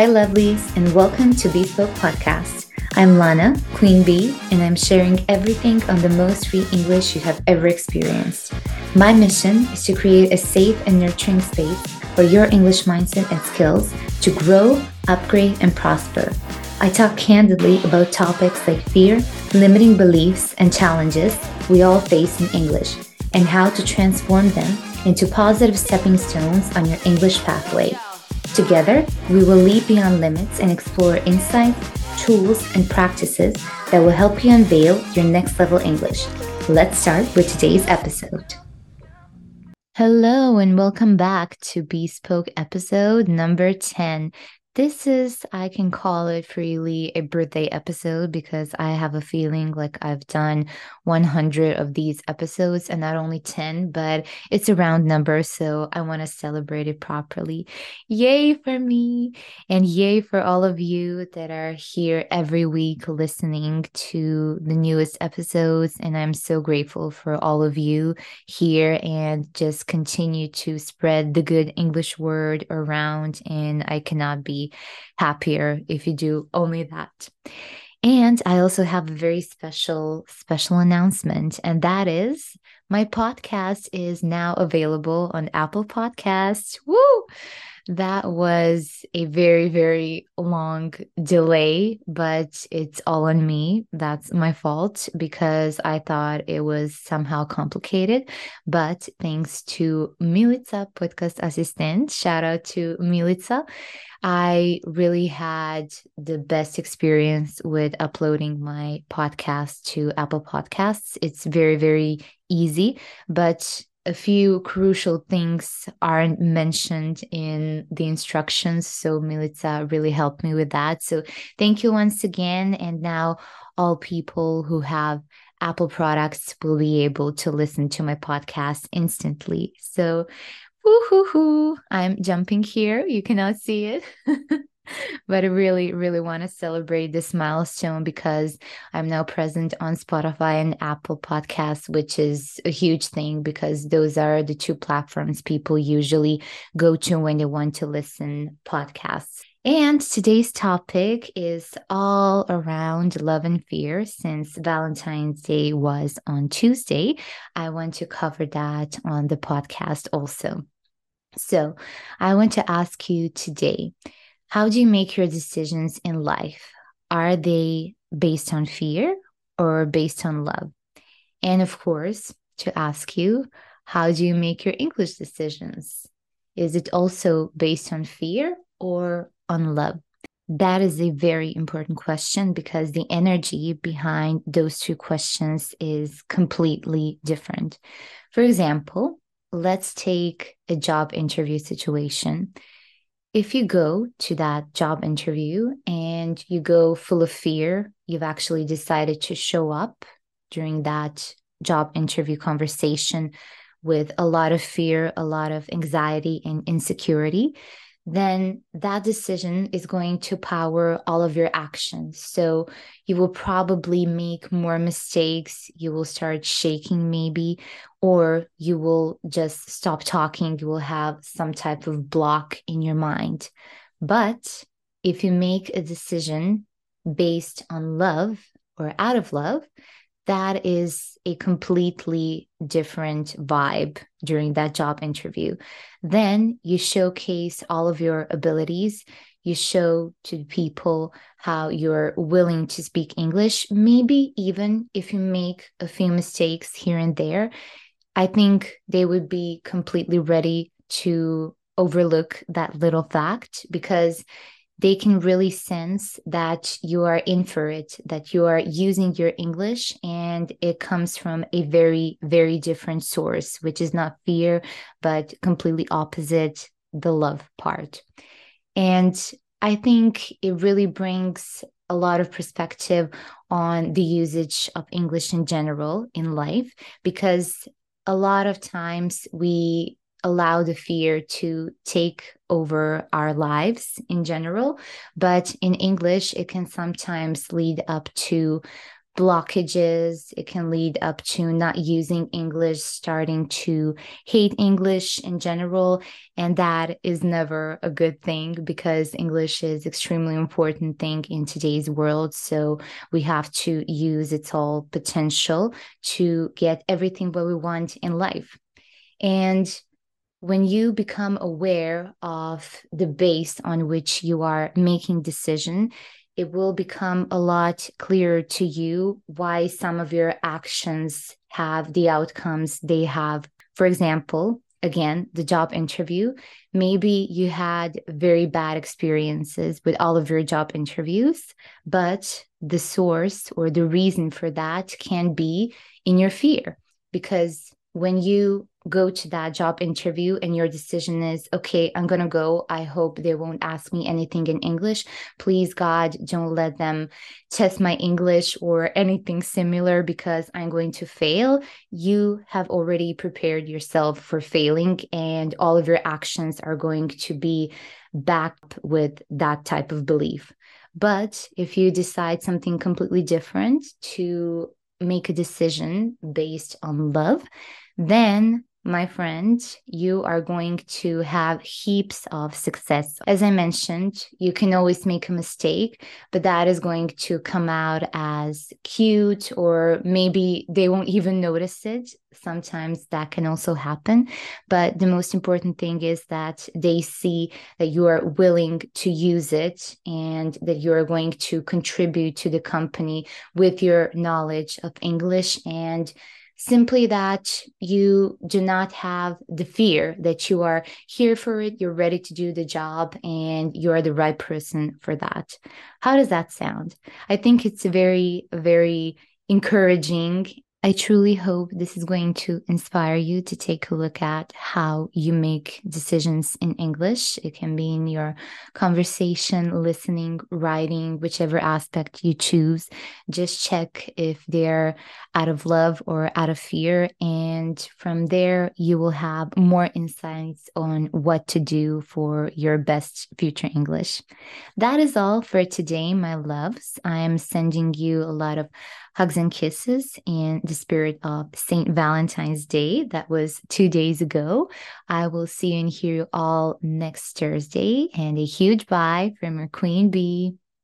Hi, lovelies, and welcome to Bespoke Podcast. I'm Lana, Queen Bee, and I'm sharing everything on the most free English you have ever experienced. My mission is to create a safe and nurturing space for your English mindset and skills to grow, upgrade, and prosper. I talk candidly about topics like fear, limiting beliefs, and challenges we all face in English, and how to transform them into positive stepping stones on your English pathway. Together, we will leap beyond limits and explore insights, tools, and practices that will help you unveil your next level English. Let's start with today's episode. Hello, and welcome back to Bespoke episode number 10. This is, I can call it freely a birthday episode because I have a feeling like I've done 100 of these episodes and not only 10, but it's a round number. So I want to celebrate it properly. Yay for me! And yay for all of you that are here every week listening to the newest episodes. And I'm so grateful for all of you here and just continue to spread the good English word around. And I cannot be happier if you do only that. And I also have a very special, special announcement, and that is my podcast is now available on Apple Podcasts. Woo! That was a very, very long delay, but it's all on me. That's my fault because I thought it was somehow complicated. But thanks to Milica, podcast assistant, shout out to Milica. I really had the best experience with uploading my podcast to Apple Podcasts. It's very, very easy, but a few crucial things aren't mentioned in the instructions. So Milica really helped me with that. So thank you once again. And now all people who have Apple products will be able to listen to my podcast instantly. So woo-hoo-hoo, I'm jumping here. You cannot see it. but I really, really want to celebrate this milestone because I'm now present on Spotify and Apple Podcasts, which is a huge thing because those are the two platforms people usually go to when they want to listen podcasts. And today's topic is all around love and fear. Since Valentine's Day was on Tuesday, I want to cover that on the podcast also. So, I want to ask you today how do you make your decisions in life? Are they based on fear or based on love? And of course, to ask you, how do you make your English decisions? Is it also based on fear or on love? That is a very important question because the energy behind those two questions is completely different. For example, let's take a job interview situation if you go to that job interview and you go full of fear, you've actually decided to show up during that job interview conversation with a lot of fear, a lot of anxiety and insecurity, then that decision is going to power all of your actions. So you will probably make more mistakes. You will start shaking, maybe, or you will just stop talking. You will have some type of block in your mind. But if you make a decision based on love or out of love, that is a completely different vibe during that job interview. Then you showcase all of your abilities. You show to people how you're willing to speak English. Maybe even if you make a few mistakes here and there, I think they would be completely ready to overlook that little fact because they can really sense that you are in for it, that you are using your English, and it comes from a very, very different source, which is not fear, but completely opposite the love part. And I think it really brings a lot of perspective on the usage of English in general in life because a lot of times we allow the fear to take over our lives in general. But in English, it can sometimes lead up to blockages. It can lead up to not using English, starting to hate English in general. And that is never a good thing because English is extremely important thing in today's world. So we have to use its all potential to get everything what we want in life. And when you become aware of the base on which you are making decision it will become a lot clearer to you why some of your actions have the outcomes they have. For example, again, the job interview, maybe you had very bad experiences with all of your job interviews, but the source or the reason for that can be in your fear because when you go to that job interview and your decision is okay i'm going to go. I hope they won't ask me anything in english. Please god don't let them test my english or anything similar because i'm going to fail. You have already prepared yourself for failing and all of your actions are going to be backed with that type of belief. But if you decide something completely different to make a decision based on love then my friend, you are going to have heaps of success. As I mentioned, you can always make a mistake, but that is going to come out as cute, or maybe they won't even notice it. Sometimes that can also happen. But the most important thing is that they see that you are willing to use it and that you are going to contribute to the company with your knowledge of English and simply that you do not have the fear that you are here for it, you're ready to do the job, and you're the right person for that. How does that sound? I think it's very, very encouraging I truly hope this is going to inspire you to take a look at how you make decisions in English. It can be in your conversation, listening, writing, whichever aspect you choose. Just check if they're out of love or out of fear. And from there, you will have more insights on what to do for your best future English. That is all for today, my loves. I am sending you a lot of hugs and kisses in the spirit of St. Valentine's Day. That was two days ago. I will see you and hear you all next Thursday. And a huge bye from your Queen Bee.